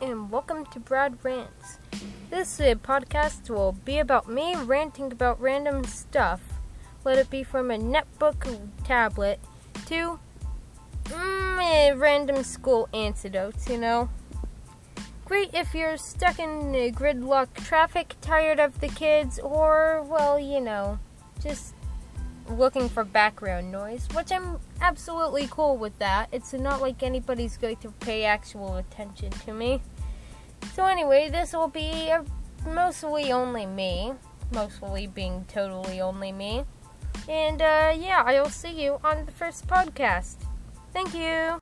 and welcome to Brad Rants. This uh, podcast will be about me ranting about random stuff. Let it be from a netbook tablet to mm, random school anecdotes, you know. Great if you're stuck in gridlock traffic, tired of the kids, or, well, you know, just looking for background noise, which I'm absolutely cool with that. It's not like anybody's going to pay actual attention to me. So, anyway, this will be mostly only me, mostly being totally only me. And uh, yeah, I'll see you on the first podcast. Thank you.